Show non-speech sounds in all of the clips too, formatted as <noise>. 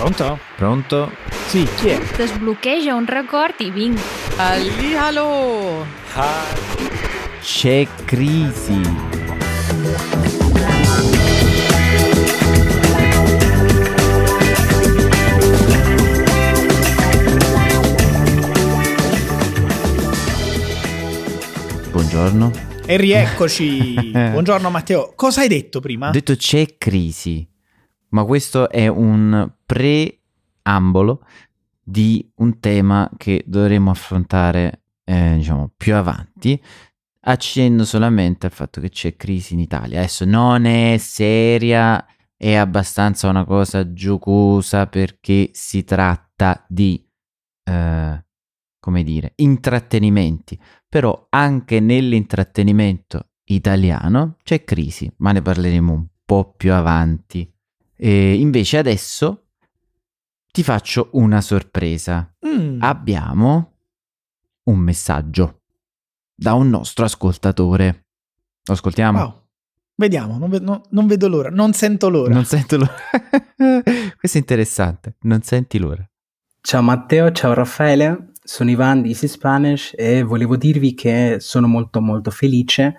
Pronto? Pronto? Sì, chi è? Sbloccheggia un record i vinc. Allihalo! C'è crisi. Buongiorno. E rieccoci. <laughs> Buongiorno Matteo. Cosa hai detto prima? Ho detto c'è crisi, ma questo è un preambolo di un tema che dovremo affrontare, eh, diciamo, più avanti. Accenno solamente al fatto che c'è crisi in Italia. Adesso non è seria, è abbastanza una cosa giocosa perché si tratta di, eh, come dire, intrattenimenti. Però anche nell'intrattenimento italiano c'è crisi, ma ne parleremo un po' più avanti. E invece adesso ti faccio una sorpresa. Mm. Abbiamo un messaggio da un nostro ascoltatore. Lo ascoltiamo? Wow. Vediamo, non, ve- no- non vedo l'ora, non sento l'ora. Non sento l'ora. <laughs> Questo è interessante. Non senti l'ora. Ciao Matteo, ciao Raffaele, sono Ivan di Easy Spanish e volevo dirvi che sono molto molto felice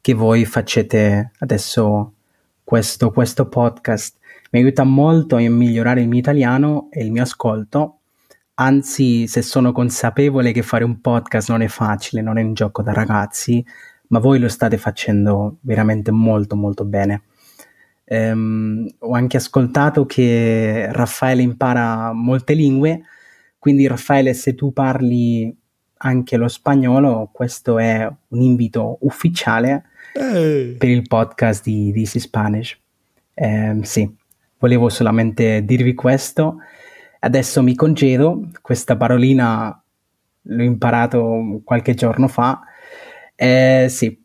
che voi facciate adesso questo, questo podcast. Mi aiuta molto a migliorare il mio italiano e il mio ascolto. Anzi, se sono consapevole che fare un podcast non è facile, non è un gioco da ragazzi, ma voi lo state facendo veramente molto molto bene. Ehm, ho anche ascoltato che Raffaele impara molte lingue, quindi Raffaele se tu parli anche lo spagnolo, questo è un invito ufficiale Eh, per il podcast di This is Spanish. Ehm, sì, volevo solamente dirvi questo. Adesso mi congedo, questa parolina l'ho imparato qualche giorno fa. Eh, sì,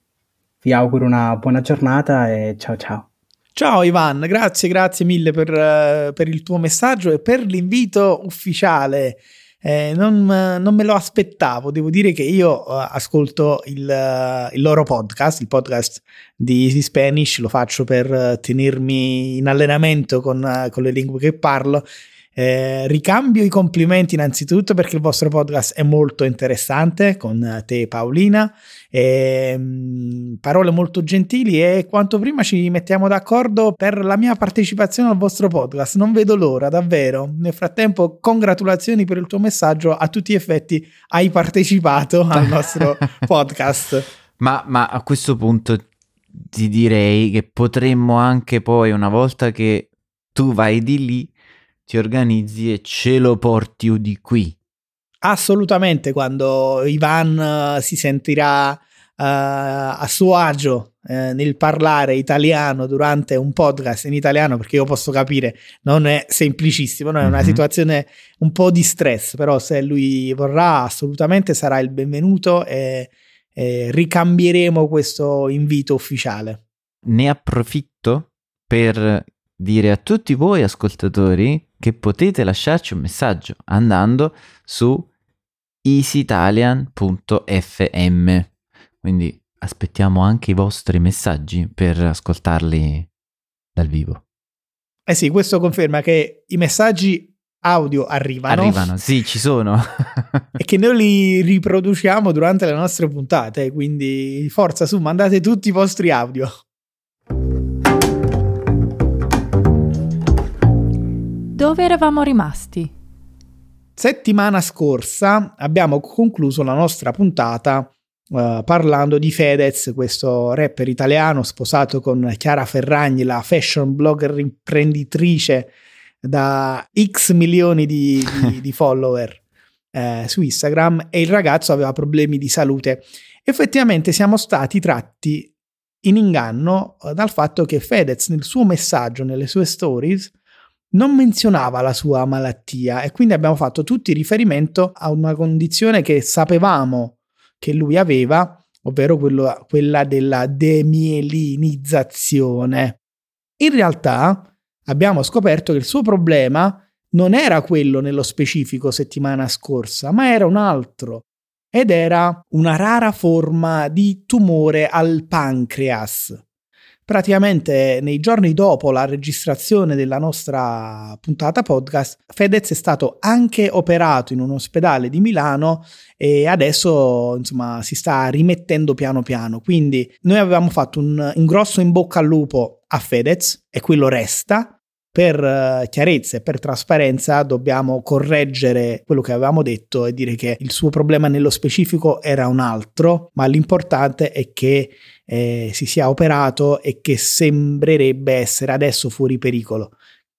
vi auguro una buona giornata e ciao ciao. Ciao Ivan, grazie, grazie mille per, eh, per il tuo messaggio e per l'invito ufficiale. Eh, non, non me lo aspettavo, devo dire che io eh, ascolto il, eh, il loro podcast, il podcast di Easy Spanish, lo faccio per eh, tenermi in allenamento con, con le lingue che parlo. Eh, ricambio i complimenti innanzitutto perché il vostro podcast è molto interessante con eh, te Paolina, e, mm, parole molto gentili e quanto prima ci mettiamo d'accordo per la mia partecipazione al vostro podcast. Non vedo l'ora, davvero. Nel frattempo, congratulazioni per il tuo messaggio. A tutti gli effetti hai partecipato <laughs> al nostro podcast. Ma, ma a questo punto ti direi che potremmo anche poi, una volta che tu vai di lì, ti organizzi e ce lo porti di qui. Assolutamente, quando Ivan eh, si sentirà eh, a suo agio eh, nel parlare italiano durante un podcast in italiano, perché io posso capire, non è semplicissimo, no? è una Mhm. situazione un po' di stress, però se lui vorrà assolutamente sarà il benvenuto e, e ricambieremo questo invito ufficiale. Ne approfitto per dire a tutti voi ascoltatori che potete lasciarci un messaggio andando su easyitalian.fm. Quindi aspettiamo anche i vostri messaggi per ascoltarli dal vivo. Eh sì, questo conferma che i messaggi audio arrivano. Arrivano, sì, ci sono. e che noi li riproduciamo durante le nostre puntate, quindi forza su, mandate tutti i vostri audio. Dove eravamo rimasti? Settimana scorsa abbiamo concluso la nostra puntata eh, parlando di Fedez, questo rapper italiano sposato con Chiara Ferragni, la fashion blogger imprenditrice da x milioni di, di- <laughs> di follower eh, su Instagram e il ragazzo aveva problemi di salute. Effettivamente siamo stati tratti in inganno eh, dal fatto che Fedez nel suo messaggio, nelle sue stories, non menzionava la sua malattia e quindi abbiamo fatto tutti riferimento a una condizione che sapevamo che lui aveva, ovvero quello- quella della demielinizzazione. In realtà abbiamo scoperto che il suo problema non era quello nello specifico settimana scorsa, ma era un altro ed era una rara forma di tumore al pancreas. Praticamente nei giorni dopo la registrazione della nostra puntata podcast, Fedez è stato anche operato in un ospedale di Milano e adesso insomma si sta rimettendo piano piano. Quindi noi avevamo fatto un, un grosso in bocca al lupo a Fedez e quello resta per eh, chiarezza e per trasparenza dobbiamo correggere quello che avevamo detto e dire che il suo problema nello specifico era un altro, ma l'importante è che eh, si sia operato e che sembrerebbe essere adesso fuori pericolo.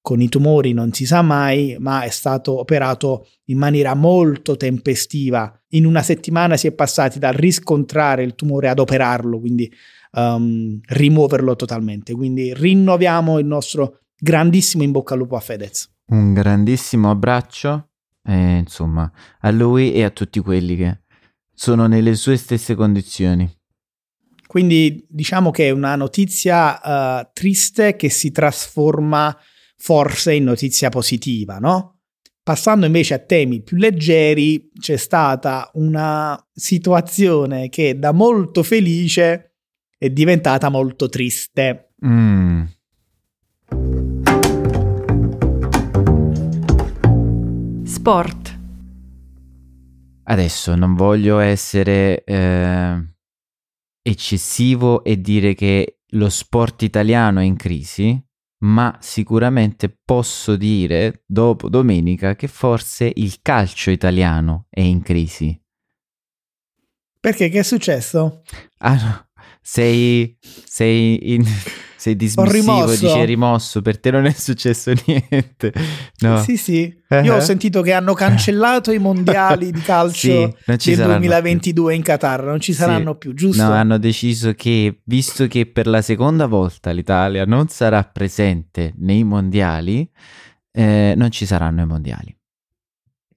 Con i tumori non si sa mai, ma è stato operato in maniera molto tempestiva. In una settimana si è passati dal riscontrare il tumore ad operarlo, quindi um, rimuoverlo totalmente. Quindi rinnoviamo il nostro grandissimo in bocca al lupo a Fedez. Un grandissimo abbraccio, eh, insomma, a lui e a tutti quelli che sono nelle sue stesse condizioni. Quindi diciamo che è una notizia uh, triste che si trasforma forse in notizia positiva, no? Passando invece a temi più leggeri, c'è stata una situazione che da molto felice è diventata molto triste. Mm. Sport. Adesso non voglio essere eh, eccessivo e dire che lo sport italiano è in crisi, ma sicuramente posso dire dopo domenica che forse il calcio italiano è in crisi. Perché che è successo? Ah no, sei, sei in <laughs> sei dismissivo, dici rimosso, per te non è successo <laughs> niente. No. Sì, sì. Uh-huh. Io ho sentito che hanno cancellato i <laughs> mondiali di calcio sì, del 2022 più. in Qatar, non ci saranno sì. più, giusto? No, hanno deciso che, visto che per la seconda volta l'Italia non sarà presente nei mondiali, eh, non ci saranno i mondiali.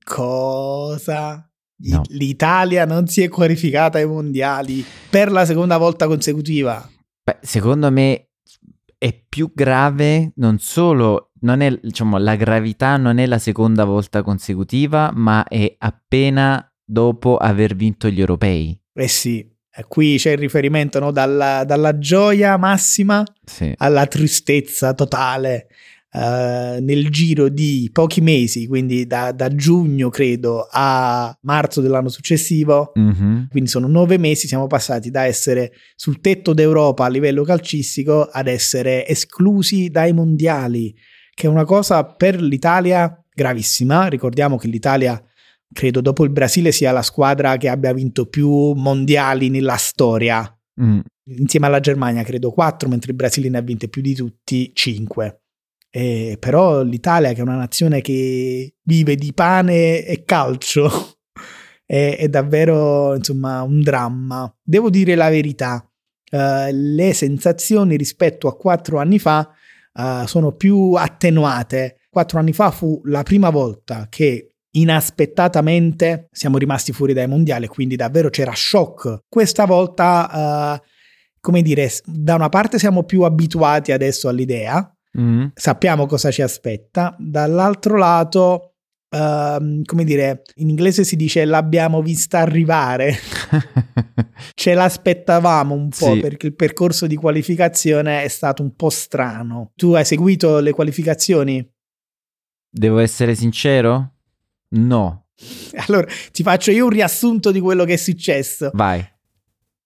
Cosa? No. L'Italia non si è qualificata ai mondiali per la seconda volta consecutiva. Beh, secondo me è più grave non solo, non è, diciamo, la gravità non è la seconda volta consecutiva, ma è appena dopo aver vinto gli europei. Eh sì, qui c'è il riferimento no? dalla, dalla, gioia massima sì. alla tristezza totale. Uh, nel giro di pochi mesi, quindi da, da, giugno credo a marzo dell'anno successivo, mm-hmm. quindi sono nove mesi, siamo passati da essere sul tetto d'Europa a livello calcistico ad essere esclusi dai mondiali, che è una cosa per l'Italia gravissima. Ricordiamo che l'Italia, credo dopo il Brasile, sia la squadra che abbia vinto più mondiali nella storia. Mm. Insieme alla Germania, credo quattro, mentre il Brasile ne ha vinte più di tutti, cinque. Eh, però l'Italia, che è una nazione che vive di pane e calcio, <laughs> è, è, davvero insomma un dramma. Devo dire la verità, uh, le sensazioni rispetto a quattro anni fa uh, sono più attenuate. Quattro anni fa fu la prima volta che inaspettatamente siamo rimasti fuori dai mondiali, quindi davvero c'era shock. Questa volta, uh, come dire, da una parte siamo più abituati adesso all'idea, mm. sappiamo cosa ci aspetta, dall'altro lato, uh, come dire, in inglese si dice l'abbiamo vista arrivare, <laughs> ce l'aspettavamo un po' sì. perché il percorso di qualificazione è stato un po' strano. Tu hai seguito le qualificazioni? Devo essere sincero? No. Allora, ti faccio io un riassunto di quello che è successo. Vai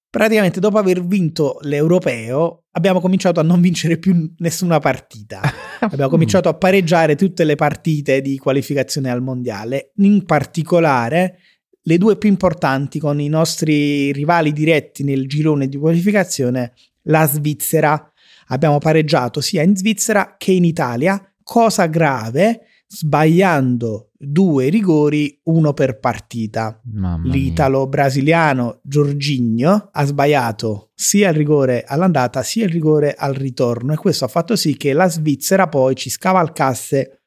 praticamente dopo aver vinto l'europeo abbiamo cominciato a non vincere più nessuna partita. <laughs> abbiamo cominciato a pareggiare tutte le partite di qualificazione al mondiale, in particolare le due più importanti con i nostri rivali diretti nel girone di qualificazione, la Svizzera. Abbiamo pareggiato sia in Svizzera che in Italia, cosa grave sbagliando due rigori, uno per partita. L'italo-brasiliano Giorginio ha sbagliato sia il rigore all'andata sia il rigore al ritorno e questo ha fatto sì che la Svizzera poi ci scavalcasse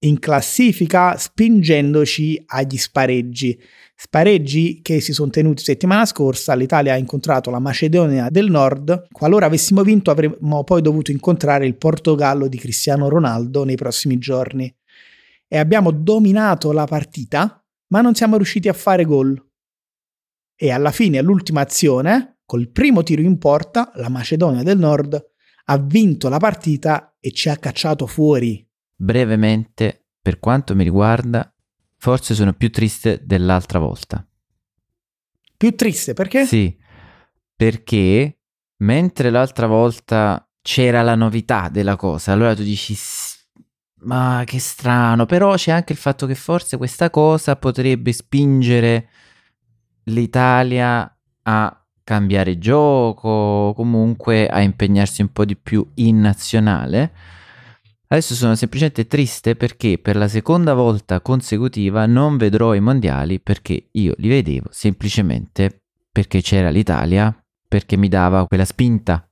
in classifica spingendoci agli spareggi. Spareggi che si sono tenuti settimana scorsa, l'Italia ha incontrato la Macedonia del Nord, qualora avessimo vinto avremmo poi dovuto incontrare il Portogallo di Cristiano Ronaldo nei prossimi giorni e abbiamo dominato la partita, ma non siamo riusciti a fare gol. E alla fine, all'ultima azione, col primo tiro in porta, la Macedonia del Nord ha vinto la partita e ci ha cacciato fuori. Brevemente, per quanto mi riguarda, forse sono più triste dell'altra volta. Più triste perché? Sì, perché mentre l'altra volta c'era la novità della cosa, allora tu dici ma che strano, però c'è anche il fatto che forse questa cosa potrebbe spingere l'Italia a cambiare gioco, comunque a impegnarsi un po' di più in nazionale. Adesso sono semplicemente triste perché per la seconda volta consecutiva non vedrò i mondiali perché io li vedevo semplicemente perché c'era l'Italia, perché mi dava quella spinta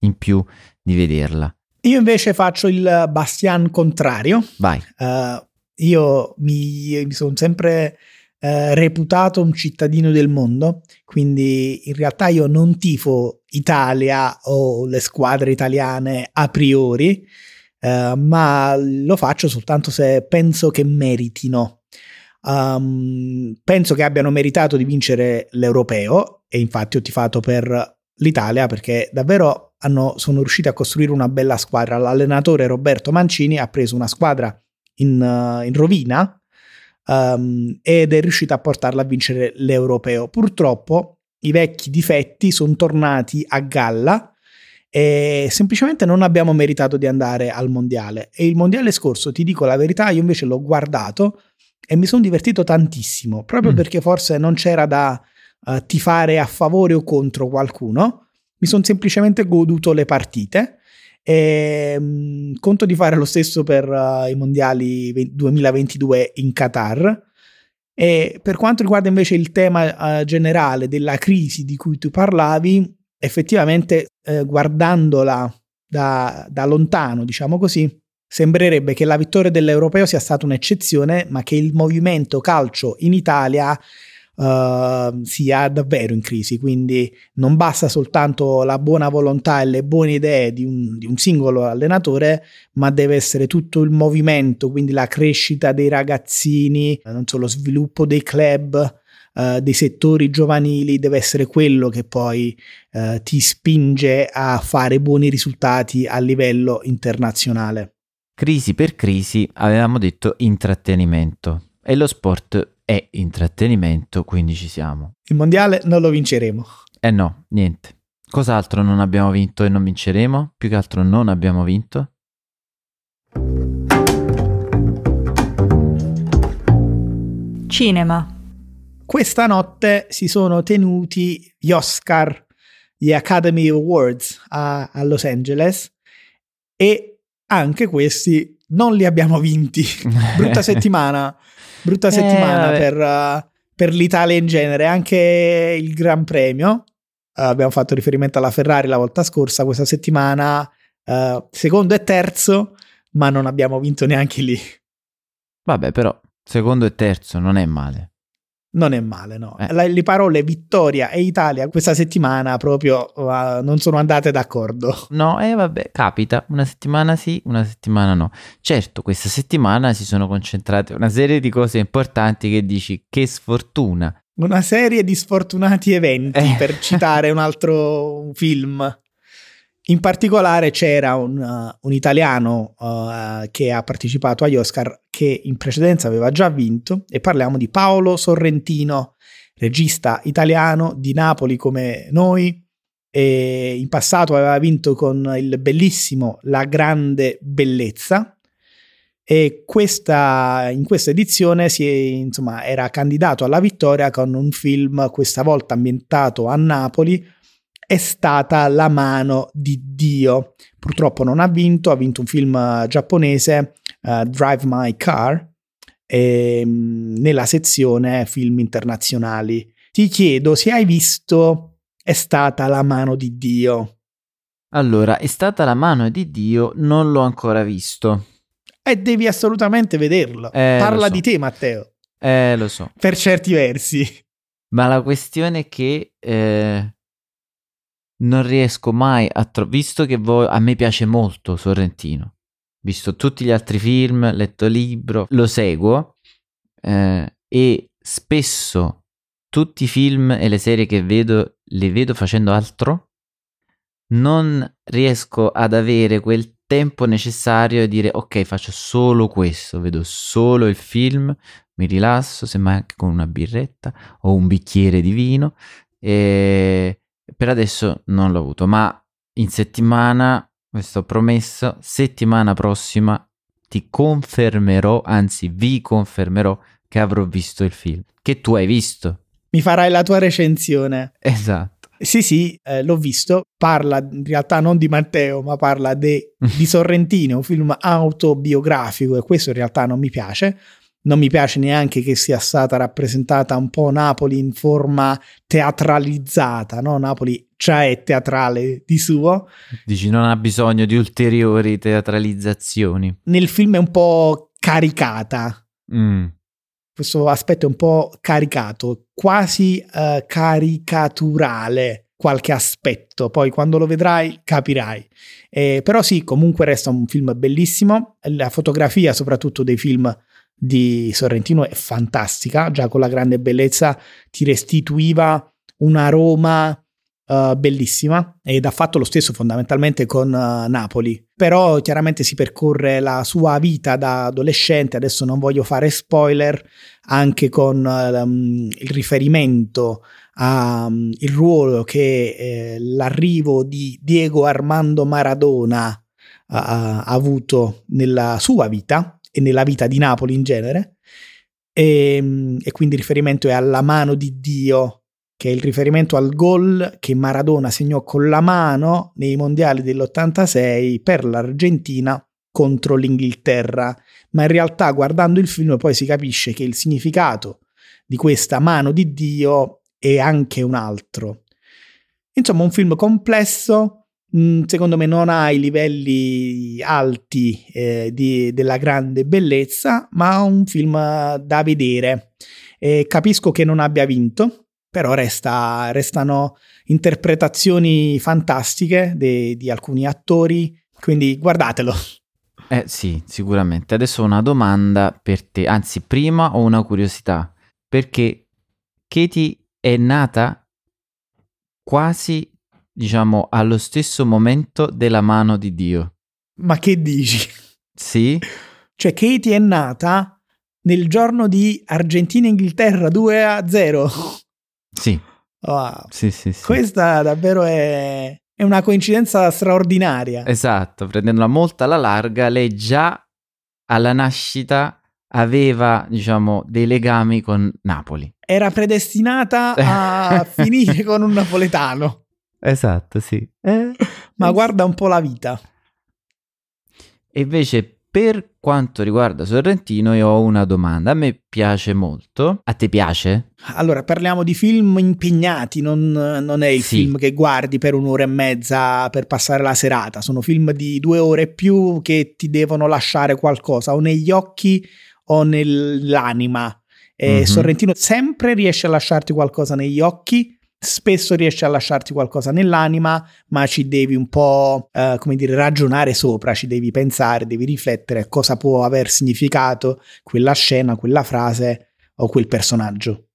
in più di vederla. Io invece faccio il Bastian contrario. Vai. Uh, io mi, mi sono sempre uh, reputato un cittadino del mondo, quindi in realtà io non tifo Italia o le squadre italiane a priori, uh, ma lo faccio soltanto se penso che meritino. Um, penso che abbiano meritato di vincere l'europeo e infatti ho tifato per l'Italia perché davvero hanno, sono riusciti a costruire una bella squadra. L'allenatore Roberto Mancini ha preso una squadra in, uh, in rovina um, ed è riuscito a portarla a vincere l'europeo. Purtroppo i vecchi difetti sono tornati a galla e semplicemente non abbiamo meritato di andare al mondiale. E il mondiale scorso, ti dico la verità, io invece l'ho guardato e mi sono divertito tantissimo, proprio mm. perché forse non c'era da uh, tifare a favore o contro qualcuno mi sono semplicemente goduto le partite. E, mh, mm, conto di fare lo stesso per uh, i mondiali 2022 in Qatar. E per quanto riguarda invece il tema uh, generale della crisi di cui tu parlavi, effettivamente eh, guardandola da, da lontano, diciamo così, sembrerebbe che la vittoria dell'Europeo sia stata un'eccezione, ma che il movimento calcio in Italia uh, sia davvero in crisi. Quindi non basta soltanto la buona volontà e le buone idee di un, di un singolo allenatore, ma deve essere tutto il movimento, quindi la crescita dei ragazzini, non so, lo sviluppo dei club. Uh, dei settori giovanili deve essere quello che poi uh, ti spinge a fare buoni risultati a livello internazionale. Crisi per crisi avevamo detto intrattenimento e lo sport è intrattenimento, quindi ci siamo. Il mondiale non lo vinceremo. Eh no, niente. Cos'altro non abbiamo vinto e non vinceremo? Più che altro non abbiamo vinto? Cinema. Questa notte si sono tenuti gli Oscar, gli Academy Awards a, a Los Angeles e anche questi non li abbiamo vinti. <laughs> Brutta settimana brutta eh, settimana per, uh, per, l'Italia in genere, anche il Gran Premio. Uh, abbiamo fatto riferimento alla Ferrari la volta scorsa, questa settimana uh, secondo e terzo, ma non abbiamo vinto neanche lì. Vabbè, però secondo e terzo non è male non è male, no. Eh. Le parole vittoria e Italia questa settimana proprio uh, non sono andate d'accordo. No, e eh, vabbè, capita, una settimana sì, una settimana no. Certo, questa settimana si sono concentrate una serie di cose importanti che dici che sfortuna. Una serie di sfortunati eventi, eh. per citare un altro film. In particolare c'era un, uh, un italiano uh, che ha partecipato agli Oscar che in precedenza aveva già vinto e parliamo di Paolo Sorrentino, regista italiano di Napoli come noi e in passato aveva vinto con il bellissimo La grande bellezza. E questa, in questa edizione si è, insomma, era candidato alla vittoria con un film questa volta ambientato a Napoli è stata La mano di Dio. Purtroppo non ha vinto, ha vinto un film giapponese, uh, Drive My Car, e, ehm, nella sezione film internazionali. Ti chiedo se hai visto È stata la mano di Dio. Allora, È stata la mano di Dio, non l'ho ancora visto. E devi assolutamente vederlo. Eh, Parla so. di te, Matteo. Eh, lo so. Per certi versi. Ma la questione è che eh, non riesco mai a trovare, visto che voi, a me piace molto Sorrentino, visto tutti gli altri film, letto libro, lo seguo eh, e spesso tutti i film e le serie che vedo le vedo facendo altro non riesco ad avere quel tempo necessario a dire ok faccio solo questo, vedo solo il film, mi rilasso, semmai anche con una birretta o un bicchiere di vino e per adesso non l'ho avuto, ma in settimana, questo ho promesso, settimana prossima ti confermerò, anzi vi confermerò che avrò visto il film, che tu hai visto. Mi farai la tua recensione. Esatto. Sì, sì, eh, l'ho visto. Parla in realtà non di Matteo, ma parla de, di <laughs> Sorrentino, un film autobiografico e questo in realtà non mi piace. Non mi piace neanche che sia stata rappresentata un po' Napoli in forma teatralizzata, no? Napoli già è teatrale di suo. Dici non ha bisogno di ulteriori teatralizzazioni. Nel film è un po' caricata. Mm. Questo aspetto è un po' caricato, quasi uh, caricaturale qualche aspetto, poi quando lo vedrai capirai. Eh, però sì, comunque resta un film bellissimo, la fotografia soprattutto dei film di Sorrentino è fantastica, già con la grande bellezza ti restituiva una Roma uh, bellissima ed ha fatto lo stesso fondamentalmente con uh, Napoli. Però chiaramente si percorre la sua vita da adolescente, adesso non voglio fare spoiler, anche con um, il riferimento al um, ruolo che eh, l'arrivo di Diego Armando Maradona ha avuto nella sua vita e nella vita di Napoli in genere. E, ehm, e, quindi il riferimento è alla mano di Dio che è il riferimento al gol che Maradona segnò con la mano nei mondiali dell'86 per l'Argentina contro l'Inghilterra, ma in realtà guardando il film poi si capisce che il significato di questa mano di Dio è anche un altro. Insomma, un film complesso, secondo me non ha i livelli alti eh, di, della grande bellezza, ma un film da vedere. Eh, capisco che non abbia vinto, però resta, restano interpretazioni fantastiche de, di alcuni attori, quindi guardatelo. Eh sì, sicuramente. Adesso una domanda per te, anzi prima ho una curiosità, perché Katie è nata quasi, diciamo, allo stesso momento della mano di Dio. Ma che dici? Sì. Cioè Katie è nata nel giorno di Argentina-Inghilterra 2 a 0. Sì. Wow. Sì, sì, sì. Questa davvero è, è una coincidenza straordinaria. Esatto, prendendola molto alla larga, lei già alla nascita aveva, diciamo, dei legami con Napoli. Era predestinata a <laughs> finire con un napoletano. Esatto, sì. Eh, <laughs> Ma guarda un po' la vita. E invece per quanto riguarda Sorrentino, io ho una domanda. A me piace molto. A te piace? Allora, parliamo di film impegnati, non, non è il sì. film che guardi per un'ora e mezza per passare la serata. Sono film di due ore e più che ti devono lasciare qualcosa o negli occhi o nell'anima. E mm-hmm. Sorrentino sempre riesce a lasciarti qualcosa negli occhi spesso riesce a lasciarti qualcosa nell'anima, ma ci devi un po', eh, come dire, ragionare sopra, ci devi pensare, devi riflettere cosa può aver significato quella scena, quella frase o quel personaggio.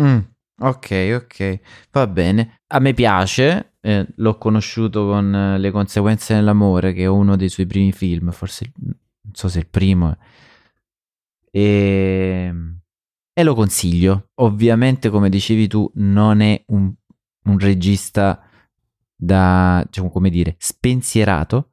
Mm, ok, ok, va bene. A me piace, eh, l'ho conosciuto con eh, Le conseguenze dell'amore, che è uno dei suoi primi film, forse non so se il primo. E ehm, e lo consiglio. Ovviamente, come dicevi tu, non è un, un regista da, diciamo, come dire, spensierato,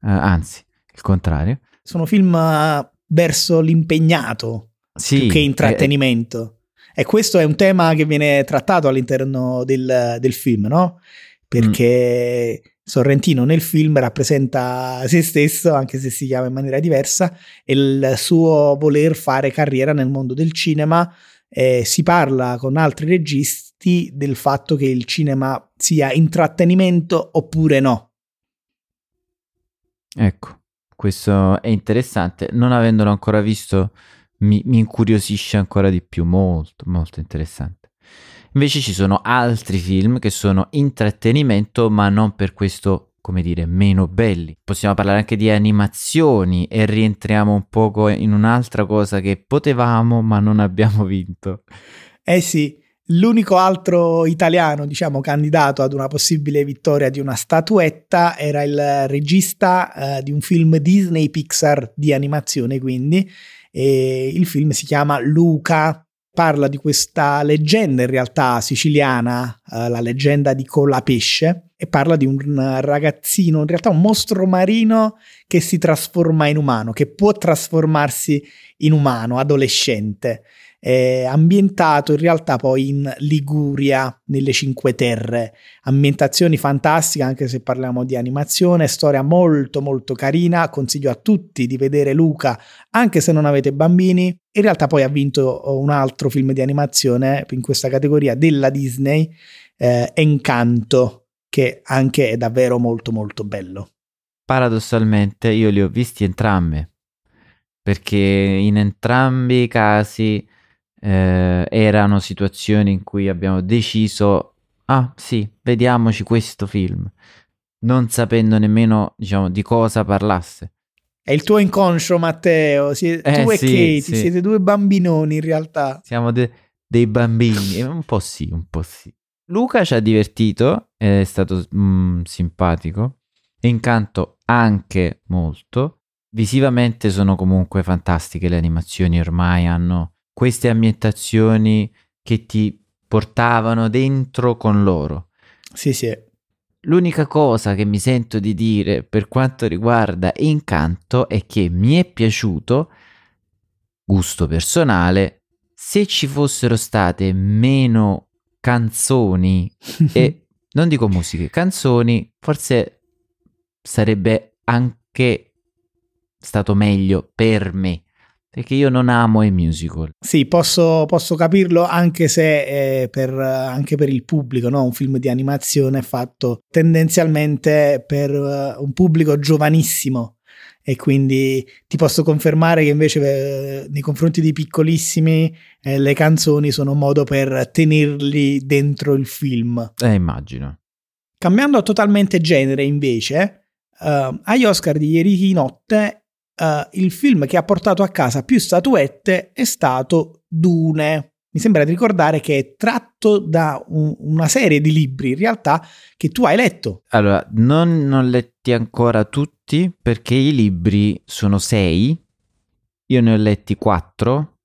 uh, anzi, il contrario. Sono film uh, verso l'impegnato sì, più che intrattenimento. È, e questo è un tema che viene trattato all'interno del, del film, no? Perché mm. Sorrentino nel film rappresenta se stesso, anche se si chiama in maniera diversa, e il suo voler fare carriera nel mondo del cinema. Eh, si parla con altri registi del fatto che il cinema sia intrattenimento oppure no. Ecco, questo è interessante. Non avendolo ancora visto, mi, mi incuriosisce ancora di più. Molto, molto interessante. Invece ci sono altri film che sono intrattenimento, ma non per questo, come dire, meno belli. Possiamo parlare anche di animazioni e rientriamo un poco in un'altra cosa che potevamo, ma non abbiamo vinto. Eh sì, L'unico altro italiano, diciamo, candidato ad una possibile vittoria di una statuetta era il regista eh, di un film Disney Pixar di animazione, quindi. E il film si chiama Luca, parla di questa leggenda in realtà siciliana, eh, la leggenda di Colapesce, e parla di un ragazzino, in realtà un mostro marino che si trasforma in umano, che può trasformarsi in umano, adolescente eh, ambientato in realtà poi in Liguria, nelle Cinque Terre. Ambientazioni fantastiche, anche se parliamo di animazione, storia molto molto carina, consiglio a tutti di vedere Luca, anche se non avete bambini. In realtà poi ha vinto un altro film di animazione in questa categoria della Disney, eh, Encanto, che anche è davvero molto molto bello. Paradossalmente io li ho visti entrambi, perché in entrambi i casi eh, erano situazioni in cui abbiamo deciso, ah sì, vediamoci questo film, non sapendo nemmeno, diciamo, di cosa parlasse. È il tuo inconscio, Matteo. Sie- eh, tu e sì, Katie sì. siete due bambinoni in realtà. Siamo de- dei bambini, un po' sì, un po' sì. Luca ci ha divertito, è stato mm, simpatico. Incanto anche molto. Visivamente sono comunque fantastiche le animazioni, ormai hanno queste ambientazioni che ti portavano dentro con loro. Sì, sì. L'unica cosa che mi sento di dire per quanto riguarda Incanto è che mi è piaciuto, gusto personale, se ci fossero state meno canzoni <laughs> e non dico musiche, canzoni, forse sarebbe anche stato meglio per me perché io non amo i musical. Sì, posso, posso capirlo anche se eh, per, anche per il pubblico, no? un film di animazione fatto tendenzialmente per uh, un pubblico giovanissimo e quindi ti posso confermare che invece eh, nei confronti dei piccolissimi eh, le canzoni sono un modo per tenerli dentro il film. Eh, immagino. Cambiando totalmente genere invece, uh, agli Oscar di ieri notte uh, il film che ha portato a casa più statuette è stato Dune. Mi sembra di ricordare che è tratto da un, una serie di libri, in realtà, che tu hai letto. Allora, non, non letti ancora tutti, perché i libri sono sei, io ne ho letti quattro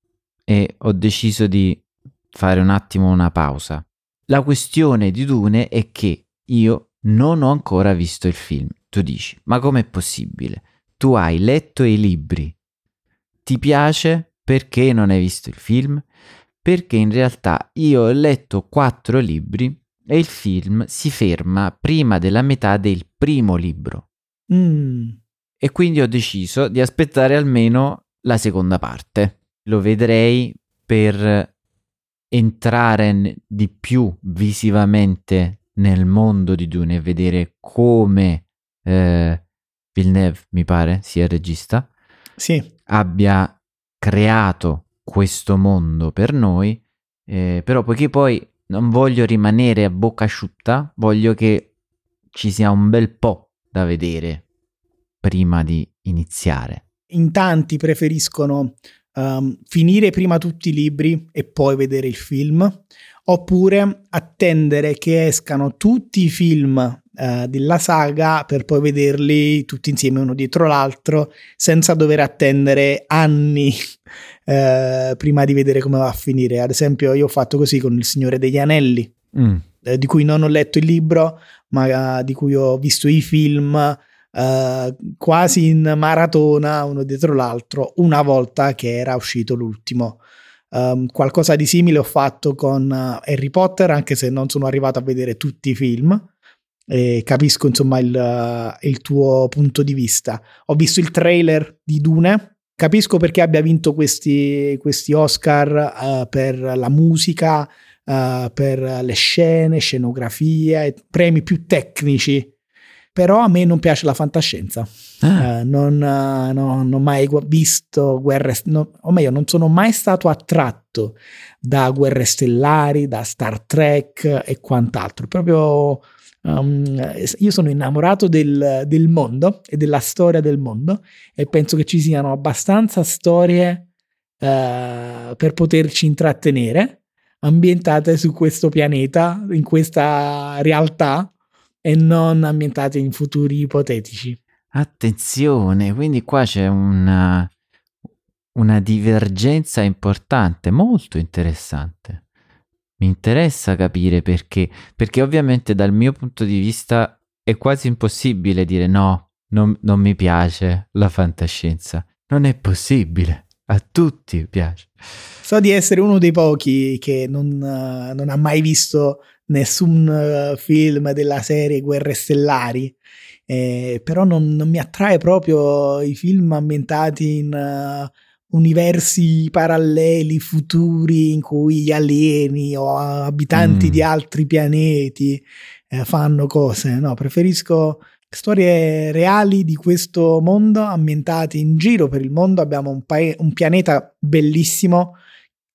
e ho deciso di fare un attimo una pausa. La questione di Dune è che io non ho ancora visto il film. Tu dici, ma com'è possibile? Tu hai letto i libri, ti piace perché non hai visto il film? Perché in realtà io ho letto quattro libri e il film si ferma prima della metà del primo libro. Mm. E quindi ho deciso di aspettare almeno la seconda parte. Lo vedrei per entrare di più visivamente nel mondo di Dune e vedere come eh, Villeneuve, mi pare, sia il regista, sì. abbia creato questo mondo per noi, eh, però poiché poi non voglio rimanere a bocca asciutta, voglio che ci sia un bel po' da vedere prima di iniziare. In tanti preferiscono um, finire prima tutti i libri e poi vedere il film, oppure attendere che escano tutti i film eh, della saga per poi vederli tutti insieme uno dietro l'altro senza dover attendere anni <laughs> eh, prima di vedere come va a finire. Ad esempio, io ho fatto così con Il Signore degli Anelli, mm. eh, di cui non ho letto il libro, ma di cui ho visto i film. Uh, quasi in maratona uno dietro l'altro una volta che era uscito l'ultimo. Um, qualcosa di simile ho fatto con uh, Harry Potter, anche se non sono arrivato a vedere tutti i film e capisco insomma il, il, tuo punto di vista. Ho visto il trailer di Dune, capisco perché abbia vinto questi, questi Oscar uh, per la musica, uh, per le scene, scenografie, premi più tecnici. Però a me non piace la fantascienza. Ah. Uh, non, no, non, ho mai visto guerre, no, o meglio, non sono mai stato attratto da guerre stellari, da Star Trek e quant'altro. Proprio Um, io sono innamorato del, del, mondo e della storia del mondo e penso che ci siano abbastanza storie uh, per poterci intrattenere, ambientate su questo pianeta, in questa realtà e non ambientate in futuri ipotetici. Attenzione, quindi qua c'è una, una divergenza importante, molto interessante. Mi interessa capire perché, perché ovviamente dal mio punto di vista è quasi impossibile dire no, non, non mi piace la fantascienza. Non è possibile, a tutti piace. So di essere uno dei pochi che non, uh, non ha mai visto nessun uh, film della serie Guerre Stellari, eh, però non, non, mi attrae proprio i film ambientati in uh, universi paralleli, futuri, in cui gli alieni o abitanti mm. di altri pianeti eh, fanno cose. No, preferisco storie reali di questo mondo ambientate in giro per il mondo. Abbiamo un, pa- un pianeta bellissimo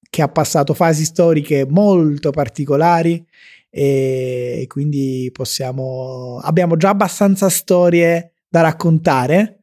che ha passato fasi storiche molto particolari e quindi possiamo abbiamo già abbastanza storie da raccontare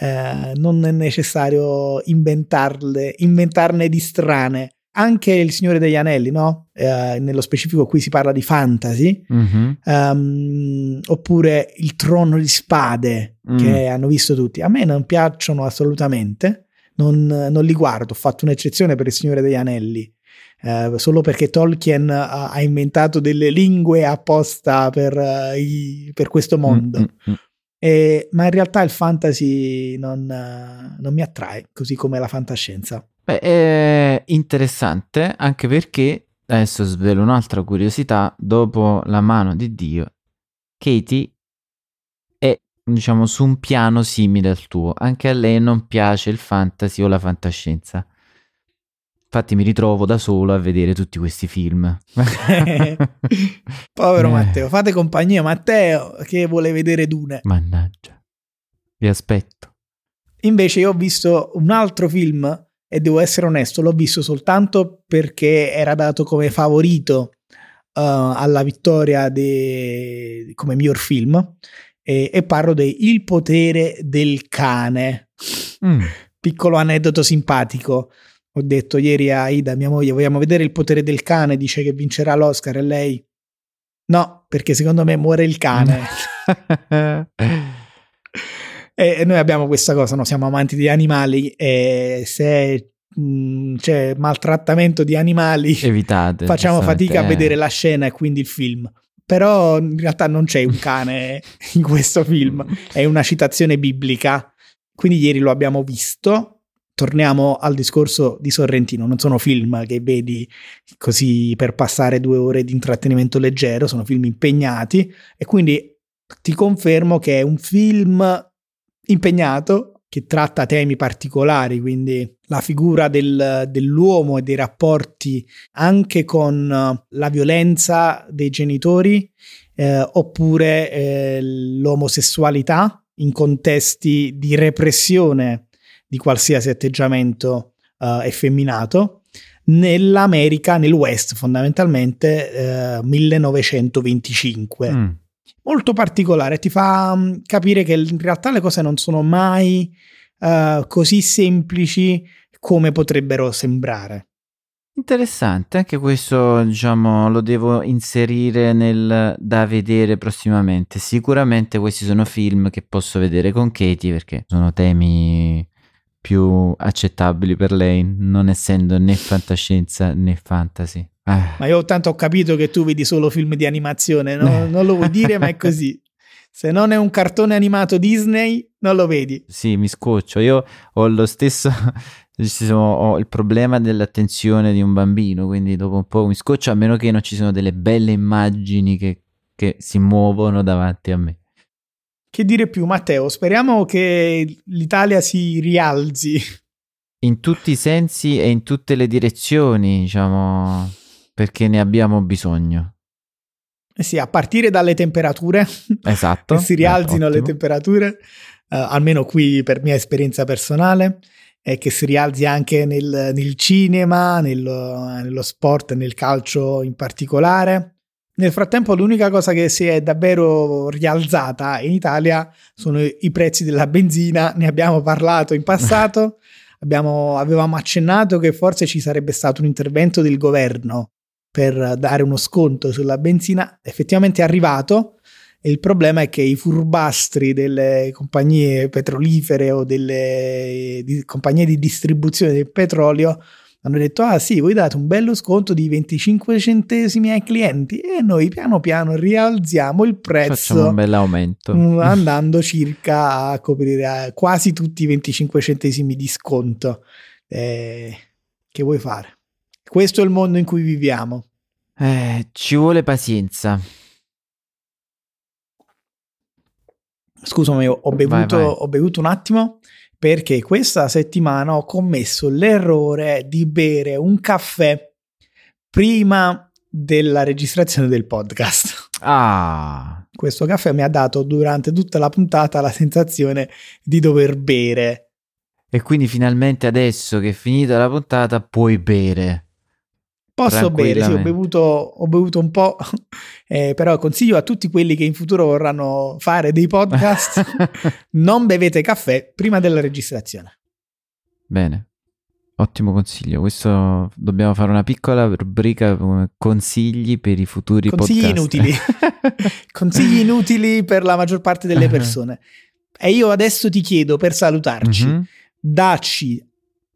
eh, non è necessario inventarle inventarne di strane anche il Signore degli Anelli, no? Eh, nello specifico qui si parla di fantasy, mm-hmm. um, oppure il Trono di Spade mm. che hanno visto tutti. A me non piacciono assolutamente, non, non li guardo, ho fatto un'eccezione per il Signore degli Anelli. Uh, solo perché Tolkien ha, ha, inventato delle lingue apposta per, uh, i, per questo mondo. Mm-hmm. E, ma in realtà il fantasy non, non mi attrae, così come la fantascienza. Beh, è interessante anche perché, adesso svelo un'altra curiosità, dopo la mano di Dio, Katie è, diciamo, su un piano simile al tuo. Anche a lei non piace il fantasy o la fantascienza. Infatti mi ritrovo da solo a vedere tutti questi film. <laughs> Povero eh. Matteo, fate compagnia Matteo che vuole vedere Dune. Mannaggia. Vi aspetto. Invece io ho visto un altro film e devo essere onesto, l'ho visto soltanto perché era dato come favorito uh, alla vittoria de... come miglior film e, e parlo di Il potere del cane. Mm. Piccolo aneddoto simpatico. Ho detto ieri a Ida, mia moglie, vogliamo vedere il potere del cane, dice che vincerà l'Oscar e lei no, perché secondo me muore il cane. <laughs> E noi abbiamo questa cosa, no? siamo amanti di animali e se mh, c'è maltrattamento di animali, Evitate, facciamo fatica a vedere la scena e quindi il film. Però in realtà non c'è un cane in questo film, <laughs> è una citazione biblica. Quindi ieri lo abbiamo visto. Torniamo al discorso di Sorrentino, non sono film che vedi così per passare due ore di intrattenimento leggero, sono film impegnati e quindi ti confermo che è un film impegnato che tratta temi particolari, quindi la figura del, dell'uomo e dei rapporti anche con eh, la violenza dei genitori eh, oppure eh, l'omosessualità in contesti di repressione di qualsiasi atteggiamento eh, effeminato nell'America, nel West fondamentalmente 1925. Eh, mm molto particolare, ti fa mm, capire che in realtà le cose non sono mai uh, così semplici come potrebbero sembrare. Interessante, anche questo diciamo lo devo inserire nel da vedere prossimamente. Sicuramente questi sono film che posso vedere con Katie perché sono temi più accettabili per lei, non essendo né fantascienza né fantasy. Eh. Ma io tanto ho capito che tu vedi solo film di animazione, no? <laughs> non lo vuoi dire, ma è così. Se non è un cartone animato Disney, non lo vedi. Sì, mi scoccio. Io ho lo stesso. <laughs> ho il problema dell'attenzione di un bambino, quindi dopo un po' mi scoccio a meno che non ci siano delle belle immagini che, che si muovono davanti a me. Che dire più, Matteo? Speriamo che l'Italia si rialzi. In tutti i sensi e in tutte le direzioni, diciamo perché ne abbiamo bisogno. Eh sì, a partire dalle temperature. Esatto. <laughs> che si rialzino le temperature, uh, almeno qui per mia esperienza personale, e che si rialzi anche nel, nel cinema, nello, nello sport, nel calcio in particolare. Nel frattempo l'unica cosa che si è davvero rialzata in Italia sono i prezzi della benzina, ne abbiamo parlato in passato, <laughs> abbiamo, avevamo accennato che forse ci sarebbe stato un intervento del governo per dare uno sconto sulla benzina, effettivamente è arrivato. E il problema è che i furbastri delle compagnie petrolifere o delle di, compagnie di distribuzione del petrolio hanno detto ah sì voi date un bello sconto di 25 centesimi ai clienti e noi piano piano rialziamo il prezzo Facciamo un bel aumento. Mm, andando circa a coprire quasi tutti i 25 centesimi di sconto eh, che vuoi fare? Questo è il mondo in cui viviamo. Eh, ci vuole pazienza. Scusami ho bevuto, Vai, vai. ho bevuto un attimo perché questa settimana ho commesso l'errore di bere un caffè prima della registrazione del podcast. ah Questo caffè mi ha dato durante tutta la puntata la sensazione di dover bere. e quindi finalmente adesso che è finita la puntata puoi bere Posso bere, sì, ho bevuto, ho bevuto un po', <laughs> eh, però consiglio a tutti quelli che in futuro vorranno fare dei podcast, <laughs> non bevete caffè prima della registrazione. Bene, ottimo consiglio. Questo dobbiamo fare una piccola rubrica come consigli per i futuri Consigli podcast. inutili. <laughs> Consigli inutili per la maggior parte delle persone. E io adesso ti chiedo per salutarci, Mhm, dacci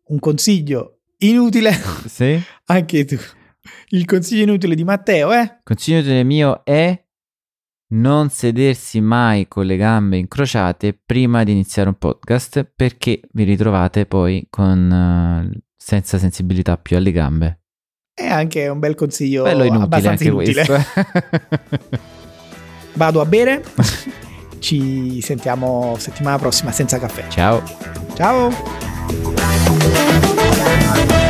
un consiglio inutile Sì. anche tu. Il consiglio inutile di Matteo, eh? Consiglio del mio è non sedersi mai con le gambe incrociate prima di iniziare un podcast perché vi ritrovate poi con eh, senza sensibilità più alle gambe. È anche un bel consiglio Bello inutile abbastanza anche inutile. questo. <laughs> <laughs> Vado a bere. <laughs> Ci sentiamo settimana prossima senza caffè. Ciao. Ciao! Thank